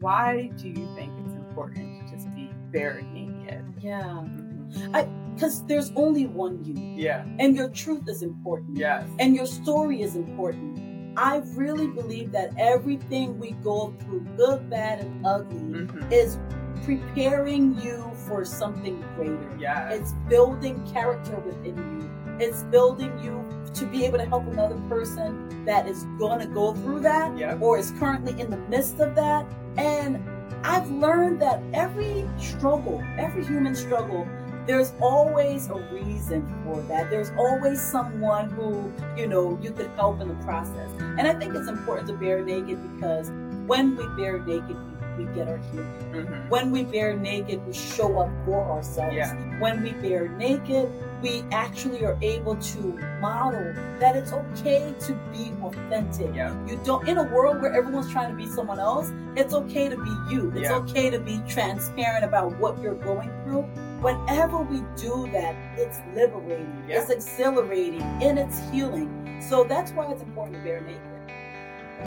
why do you think it's important to just be very naked? Yeah. I because there's only one you. Yeah. And your truth is important. Yes. And your story is important. I really believe that everything we go through, good, bad, and ugly, Mhm. is preparing you for something greater. Yes. It's building character within you. It's building you to be able to help another person that is going to go through that Yep. or is currently in the midst of that. And I've learned that every struggle, every human struggle, there's always a reason for that. There's always someone who, you know, you could help in the process. And I think it's important to bare naked because when we bare naked, we, get our healing. Mhm. When we bare naked, we show up for ourselves. Yeah. When we bare naked, we actually are able to model that it's okay to be authentic. Yeah. You don't in a world where everyone's trying to be someone else, it's okay to be you. It's Yeah. okay to be transparent about what you're going through. Whenever we do that, it's liberating, Yeah. it's exhilarating, and it's healing. So that's why it's important to bare naked.